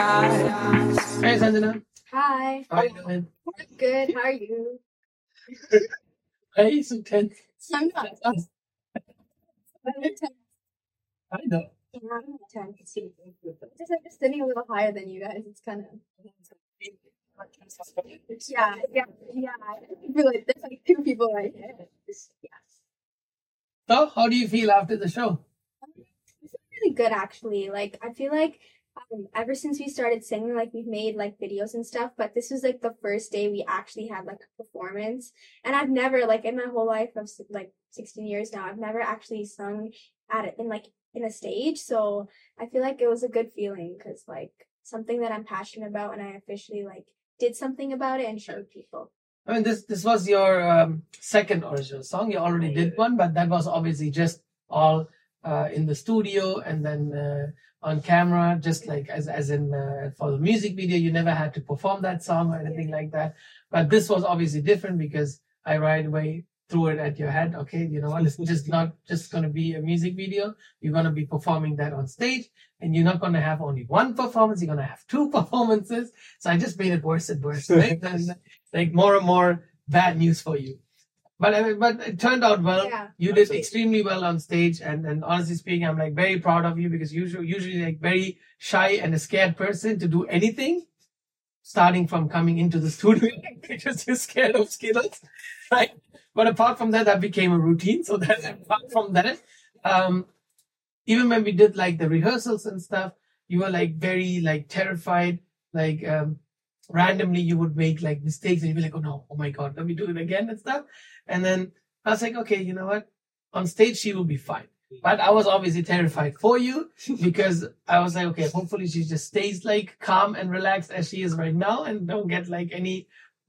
stars. Hey, Sanjna. Hi. How are you doing? Good. How are you? Hey, so tense. I'm not. I'm not ten. I know. I'm not ten. Just like just sitting a little higher than you guys. It's kind of. Yeah, yeah, yeah. I feel like there's like two people right here. Yeah. So, how do you feel after the show? Um, it's really good actually. Like I feel like um, ever since we started singing, like we've made like videos and stuff, but this was like the first day we actually had like a performance. And I've never like in my whole life of like 16 years now, I've never actually sung at it in like in a stage. So I feel like it was a good feeling because like something that I'm passionate about, and I officially like did something about it and showed people. I mean, this this was your um, second original song. You already did one, but that was obviously just all uh, in the studio and then uh, on camera, just like as as in uh, for the music video, you never had to perform that song or anything like that. But this was obviously different because I right away threw it at your head. Okay, you know what? It's just not just going to be a music video. You're going to be performing that on stage, and you're not going to have only one performance. You're going to have two performances. So I just made it worse and worse. Right? And, like more and more bad news for you. But I mean, but it turned out well. Yeah. You did extremely well on stage, and and honestly speaking, I'm like very proud of you because usually usually like very shy and a scared person to do anything, starting from coming into the studio because you're scared of Skittles, right? But apart from that, that became a routine. So that apart from that, um, even when we did like the rehearsals and stuff, you were like very like terrified, like um, randomly you would make like mistakes and you'd be like, oh no, oh my god, let me do it again and stuff. And then I was like, okay, you know what? On stage she will be fine. But I was obviously terrified for you because I was like, okay, hopefully she just stays like calm and relaxed as she is right now and don't get like any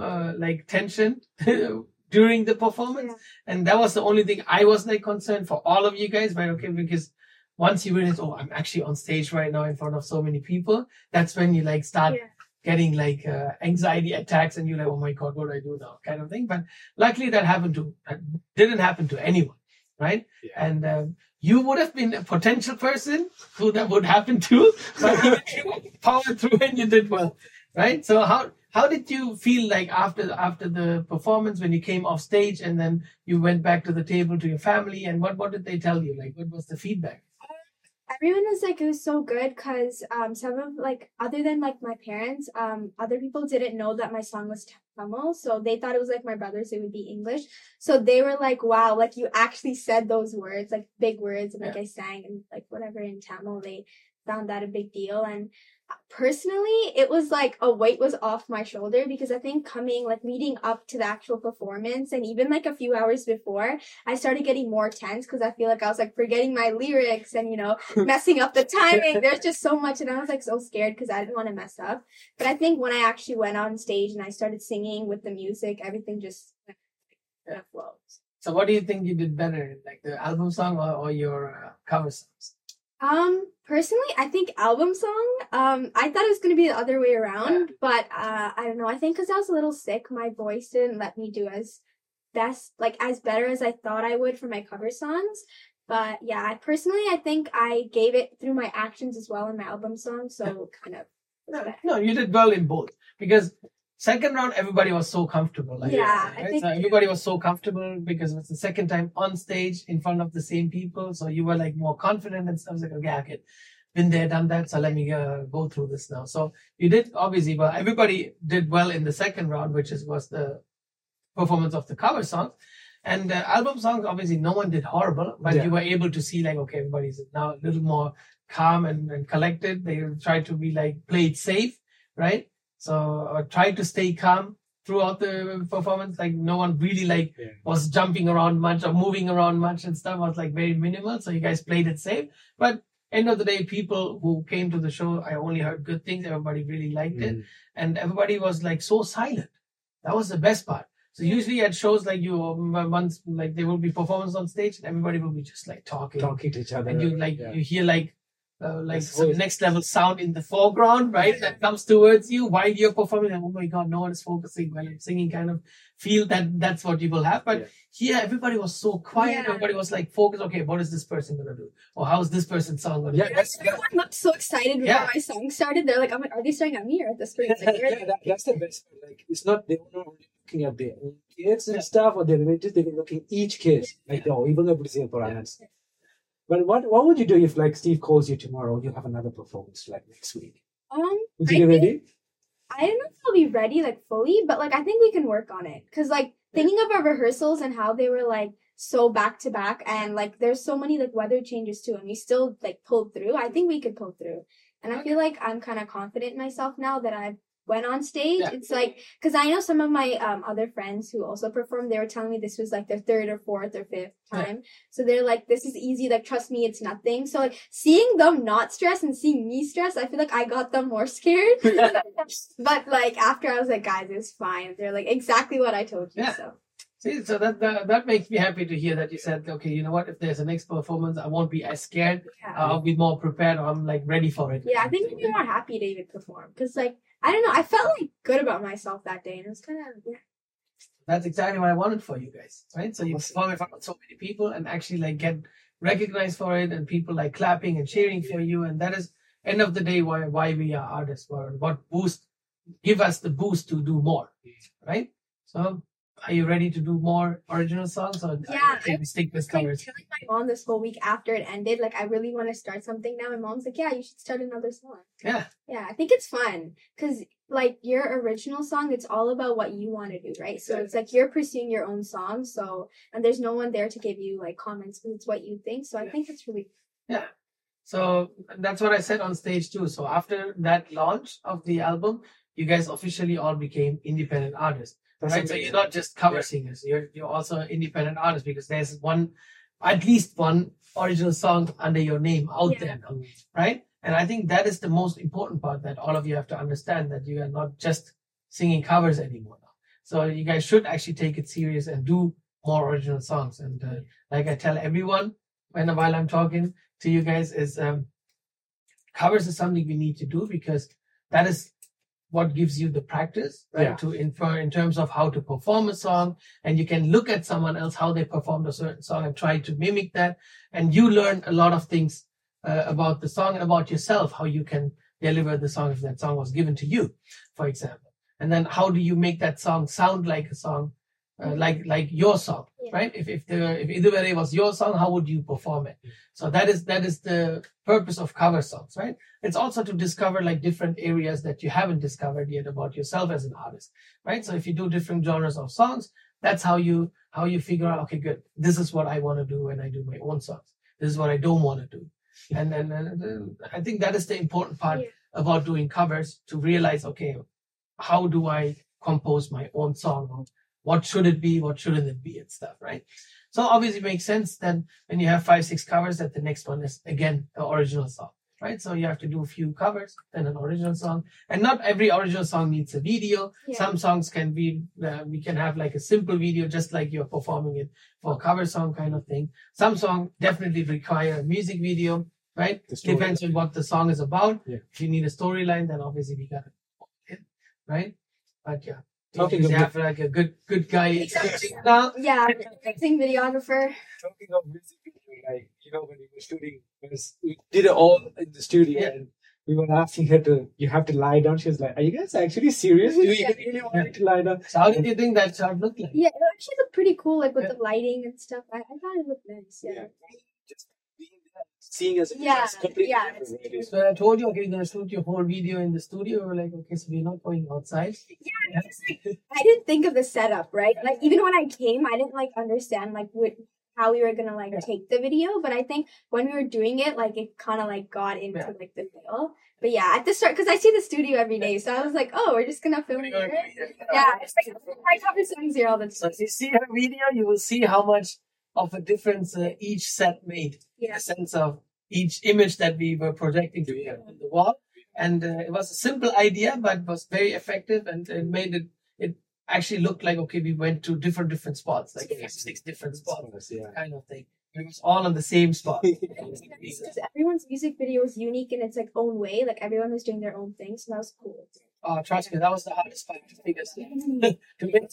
uh, like tension during the performance. Yeah. And that was the only thing I was like concerned for all of you guys, but okay, because once you realize, oh, I'm actually on stage right now in front of so many people, that's when you like start Yeah. Getting like uh, anxiety attacks and you're like, oh my God, what do I do now? Kind of thing. But luckily that happened to, that didn't happen to anyone, right? And um, you would have been a potential person who that would happen to, but you powered through and you did well, right? So how, how did you feel like after after the performance when you came off stage and then you went back to the table to your family and what what did they tell you like what was the feedback everyone was like it was so good because um some of like other than like my parents um other people didn't know that my song was Tamil so they thought it was like my brother's it would be English. So they were like wow like you actually said those words like big words and like I sang and like whatever in Tamil they found that a big deal and personally it was like a weight was off my shoulder because I think coming like leading up to the actual performance and even like a few hours before I started getting more tense because I feel like I was like forgetting my lyrics and you know messing up the timing. There's just so much, and I was like so scared because I didn't want to mess up. But I think when I actually went on stage and I started singing with the music, everything just kind of flowed. so what do you think you did better like the album song or, or your uh, cover songs Um, personally, I think album song. Um, I thought it was gonna be the other way around, but uh, I don't know. I think because I was a little sick, my voice didn't let me do as best, like as better as I thought I would for my cover songs. But yeah, I personally, I think I gave it through my actions as well in my album song. So kind of. No, no, you did well in both because second round everybody was so comfortable. Like, Yeah, I think- so everybody was so comfortable because it was the second time on stage in front of the same people. So you were like more confident and stuff. I was like, okay, okay, been there, done that. So let me uh, go through this now. So you did obviously, but everybody did well in the second round, which is was the performance of the cover songs. And uh, album songs, obviously, no one did horrible, but Yeah. you were able to see like, okay, everybody's now a little more calm and, and collected. They try to be like play it safe, right? So I tried to stay calm throughout the performance. Like no one really like Yeah. was jumping around much or moving around much and stuff. was like very minimal. So you guys played it safe. But end of the day, people who came to the show, I only heard good things. Everybody really liked it, Mm. and everybody was like so silent. That was the best part. So usually at shows like you, um, once like there will be performance on stage, and everybody will be just like talking, Talking to each other. and you like yeah. you hear like uh, like That's some always- next level sound in the foreground, right? That comes towards you while you're performing. And, oh my God, no one is focusing while I'm singing. Kind of feel that that's what you will have. But Yeah. here, everybody was so quiet. Yeah. Everybody was like focused. Okay, what is this person gonna do? Or how's this person's song gonna Yeah, be? that's that, Everyone looked so excited before Yeah. my song started. They're like, I'm like, are they staring at me or at the screen? Like, yeah, that, that's the best part. Like it's not they were not only looking at their own kids and stuff or their relatives, they were looking each kid. Like oh, even though it's for us. But what what would you do if like Steve calls you tomorrow, you have another performance like next week? um, Would I you think- ready? I don't know if I'll be ready like fully, but like I think we can work on it. Cause like thinking of our rehearsals and how they were like so back to back and like there's so many like weather changes too and we still like pulled through. I think we could pull through. And I feel like I'm kind of confident in myself now that I've went on stage. Yeah. It's like because I know some of my um other friends who also performed, they were telling me this was like their third or fourth or fifth Yeah. time. So they're like, this is easy, like trust me, it's nothing. So like seeing them not stress and seeing me stress, I feel like I got them more scared. but like after I was like, guys, it's fine. They're like exactly what I told you. Yeah. So See, so that, that that makes me happy to hear that you said, okay, you know what? If there's a next performance, I won't be as scared. yeah. I'll be more prepared. Or I'm like ready for it. yeah, I think you'd be more happy to even perform because like I don't know, I felt like good about myself that day, and it was kind of yeah. That's exactly what I wanted for you guys, right? So you Awesome. perform in front of so many people and actually like get recognized for it, and people like clapping and cheering for you, and that is end of the day why why we are artists. Or what boost give us the boost to do more, mm. right? So are you ready to do more original songs, or Yeah, uh, can we stick with like covers? telling my mom this whole week after it ended, like I really want to start something now. My mom's like, yeah, you should start another song. Yeah, Yeah, I think it's fun because like your original song, it's all about what you want to do, right? So it's like you're pursuing your own song. So and there's no one there to give you like comments because it's what you think. So I think it's really Yeah. So that's what I said on stage too. So after that launch of the album, you guys officially all became independent artists. That's right? So you're not just cover Yeah. singers. You're you're also independent artists because there's one, at least one original song under your name out Yeah. there now, right? And I think that is the most important part that all of you have to understand that you are not just singing covers anymore now. So you guys should actually take it serious and do more original songs. And uh, like I tell everyone when while I'm talking to you guys is um, covers is something we need to do because that is what gives you the practice right Yeah. to infer in terms of how to perform a song and you can look at someone else how they performed a certain song and try to mimic that and you learn a lot of things uh, about the song and about yourself how you can deliver the song if that song was given to you for example and then how do you make that song sound like a song uh, like like your song. Right? If if the if Iduvere was your song how would you perform it? So that is that is the purpose of cover songs right? It's also to discover like different areas that you haven't discovered yet about yourself as an artist right? So if you do different genres of songs that's how you how you figure out okay good this is what i want to do when i do my own songs. This is what i don't want to do. And then uh, i think that is the important part Yeah. about doing covers to realize okay how do i compose my own song what should it be what shouldn't it be and stuff right? So obviously it makes sense then when you have five six covers that the next one is again the original song right? So you have to do a few covers then an original song. And not every original song needs a video. Yeah. some songs can be uh, we can have like a simple video just like you're performing it for a cover song kind of thing. Some song definitely require a music video right? The depends on what the song is about. Yeah. if you need a storyline then obviously we got it right? But yeah Talking you of have like a good good guy Exactly. now yeah, amazing videographer. Talking of music video, like you know when we were shooting, we did it all in the studio, Yeah. and we were asking her to, you have to lie down. She was like, "Are you guys actually serious? Do you Yeah. really want me to lie down?" So how did you think that shot looked like? Yeah, it actually looked pretty cool, like with Yeah. the lighting and stuff. I, I thought it looked nice. Yeah. Just being there, seeing us, Yeah, it's completely yeah, different, it's- really. So I told you, okay, you're gonna shoot your whole video in the studio. We're like, okay, so we're not going outside. Yeah, because like I didn't think of the setup, right? Like even when I came, I didn't like understand like what how we were gonna like Yeah. take the video. But I think when we were doing it, like it kind of like got into Yeah. like the feel. But yeah, at the start, because I see the studio every day, so I was like, oh, we're just gonna film We're here. do. Yeah, it's like I cover songs here all the So if you see her video, you will see how much of a difference uh, each set made. In Yeah. the sense of each image that we were projecting to Yeah. on the wall, and uh, it was a simple idea, but was very effective, and it made it. It actually looked like okay, we went to different different spots, like Yeah. six different spots, Yeah. kind of thing. It was all on the same spot. Because everyone's music video is unique in its like own way. Like everyone was doing their own thing, so that was cool. Oh, trust me, that was the hardest part because to make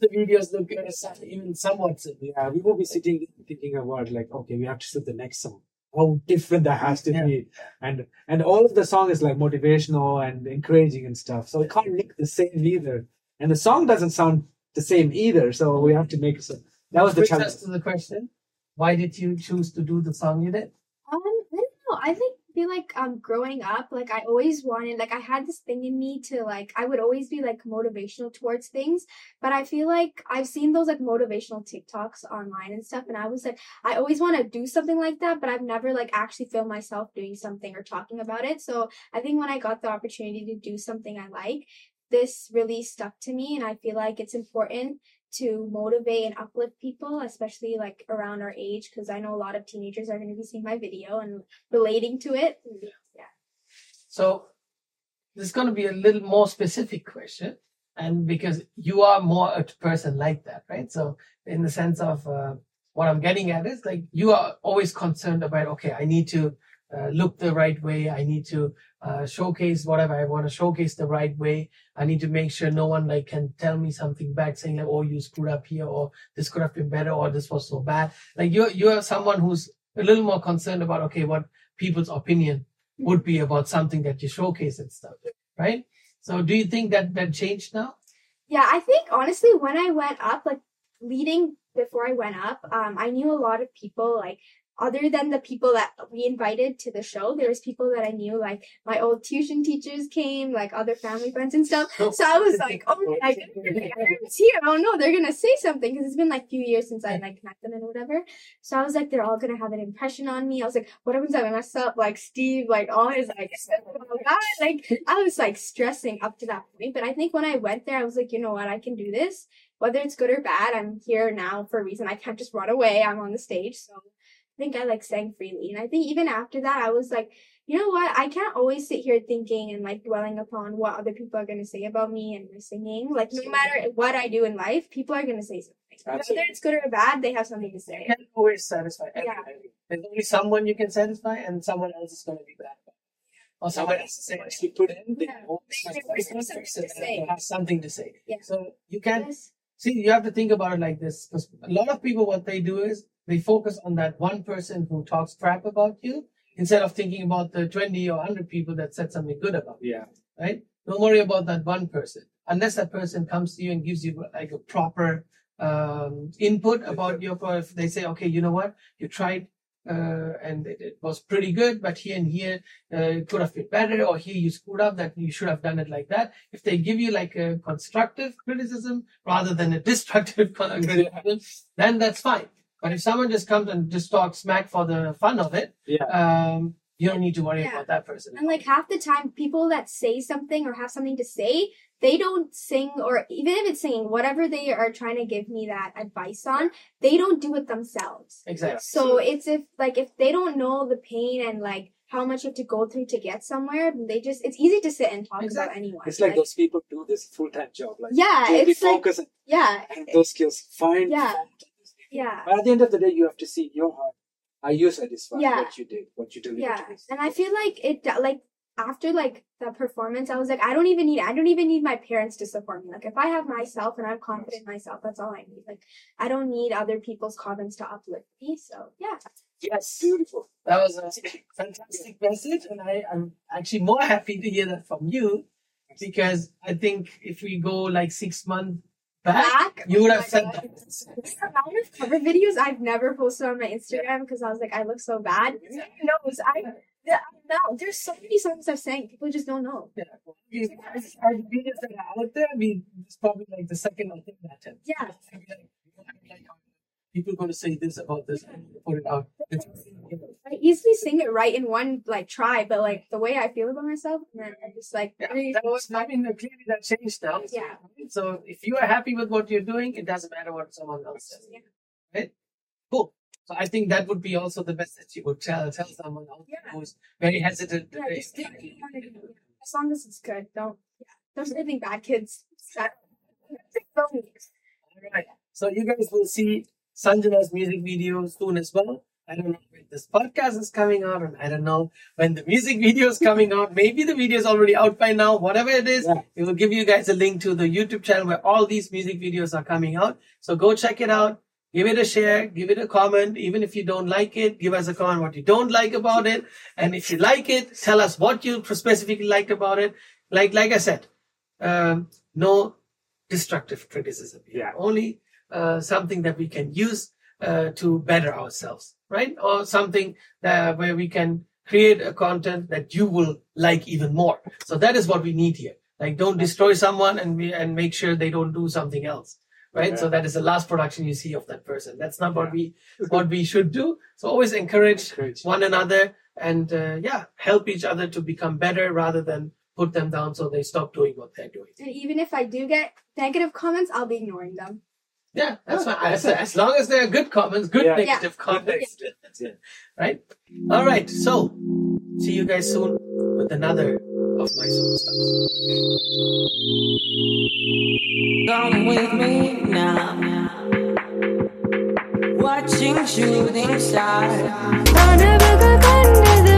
the videos look good, even somewhat simple. Yeah, we will be sitting thinking about like, okay, we have to shoot the next song. How different that has to Yeah. be, and and all of the song is like motivational and encouraging and stuff. So it can't look the same either, and the song doesn't sound the same either. So we have to make so that was the Which brings challenge. to the question: Why did you choose to do the song you did? Um, I don't know. I think feel like um growing up, like I always wanted like I had this thing in me to like I would always be like motivational towards things. But I feel like I've seen those like motivational TikToks online and stuff, and I was like, I always want to do something like that, but I've never like actually filmed myself doing something or talking about it. So I think when I got the opportunity to do something I like, this really stuck to me, and I feel like it's important to motivate and uplift people, especially like around our age, because I know a lot of teenagers are going to be seeing my video and relating to it. Yeah. So this is going to be a little more specific question, and because you are more a person like that, right? So in the sense of uh, what I'm getting at is like you are always concerned about, okay, I need to uh, look the right way. I need to uh, showcase whatever I want to showcase the right way. I need to make sure no one like can tell me something bad, saying like, "Oh, you screwed up here," or "This could have been better," or "This was so bad." Like you're you're someone who's a little more concerned about okay, what people's opinion would be about something that you showcase and stuff, right? So, do you think that that changed now? Yeah, I think honestly, when I went up, like leading before I went up, um, I knew a lot of people like other than the people that we invited to the show, there was people that I knew, like my old tuition teachers came, like other family friends and stuff. Oh, so I was like, oh my everyone's here. Oh no, they're gonna say something because it's been like a few years since I like met them and whatever. So I was like, they're all gonna have an impression on me. I was like, what happens if I mess up? Like Steve, like all his like, oh god, like I was like stressing up to that point. But I think when I went there, I was like, you know what, I can do this. Whether it's good or bad, I'm here now for a reason. I can't just run away. I'm on the stage, so. I think I like sang freely. And I think even after that, I was like, you know what? I can't always sit here thinking and like dwelling upon what other people are going to say about me and my singing. Like, no matter what I do in life, people are going to say something. Whether it's good or bad, they have something to say. You can't always satisfy everybody. Yeah. There's only someone you can satisfy, and someone else is going to be bad. Or someone else is saying, you put in, they Yeah. won't They- say they always have something to say. something to say. Yeah. So you can't Yes. See. You have to think about it like this, because a lot of people, what they do is they focus on that one person who talks crap about you instead of thinking about the 20 or 100 people that said something good about you. Yeah. right? Don't worry about that one person. Unless that person comes to you and gives you like a proper um, input about your product. If they say, okay, you know what, you tried uh, and it, it was pretty good, but here and here uh, it could have been better, or here you screwed up, that you should have done it like that. If they give you like a constructive criticism rather than a destructive criticism, then that's fine. But if someone just comes and just talks smack for the fun of it, Yeah. um, you don't need to worry Yeah. about that person. And like half the time, people that say something or have something to say, they don't sing or even if it's singing, whatever they are trying to give me that advice on, they don't do it themselves. exactly. So it's if like if they don't know the pain and like how much you have to go through to get somewhere, they just it's easy to sit and talk about anyone. It's like those people do this full time job. Like Yeah, it's like focus yeah, and those skills. Find Yeah. find those people. yeah. But at the end of the day, you have to see your heart. Are you satisfied Yeah. what you did, what you delivered Yeah, and I feel like it like after like the performance, I was like, I don't even need I don't even need my parents to support me. Like if I have myself and I'm confident in myself, that's all I need. Like I don't need other people's comments to uplift me. So yeah, Yes. Beautiful. That was a fantastic message, and I, I'm actually more happy to hear that from you because I think if we go like six months back, Back? you would Oh have said God. that. the amount of cover videos I've never posted on my Instagram because I was like, I look so bad. Who knows? I the, now there's so many songs I've sang, people just don't know. Yeah. We- Our videos that are out there, I mean, it's probably like the second or third attempt. Yeah. People going to say this about this and put it out. I easily sing it right in one like try, but like the way I feel about myself, then I just like yeah, that was, I mean, clearly that changed now. Yeah. So if you are happy with what you're doing, it doesn't matter what someone else says. Yeah. Right? Cool. So I think that would be also the message you would tell tell someone else Yeah. who's very hesitant. Yeah, just do what you want. As long as it's good, don't. Yeah, don't say anything bad, kids. That- Alright. So you guys will see Sanjna's music video soon as well. I don't know when this podcast is coming out, and I don't know when the music video is coming out. Maybe the video is already out by now. Whatever it is, Yeah. we will give you guys a link to the YouTube channel where all these music videos are coming out. So go check it out. Give it a share, give it a comment. Even if you don't like it, give us a comment what you don't like about it. And if you like it, tell us what you specifically liked about it. Like, like I said, um, no destructive criticism. Yeah. Only uh, something that we can use uh, to better ourselves, right? Or something that where we can create a content that you will like even more. So that is what we need here. Like, don't destroy someone and we, and make sure they don't do something else. Right. So that is the last production you see of that person. That's not what we, what we should do. So always encourage Encourage. one another and, uh, yeah, help each other to become better rather than put them down so they stop doing what they're doing. And even if I do get negative comments, I'll be ignoring them. Yeah, that's Yeah, fine. As, as long as there are good comments, good Yeah. negative context. That's it. Right? All right. So, see you guys soon with another of my substance. Come with me now. Watching shooting stars. I never Wanna be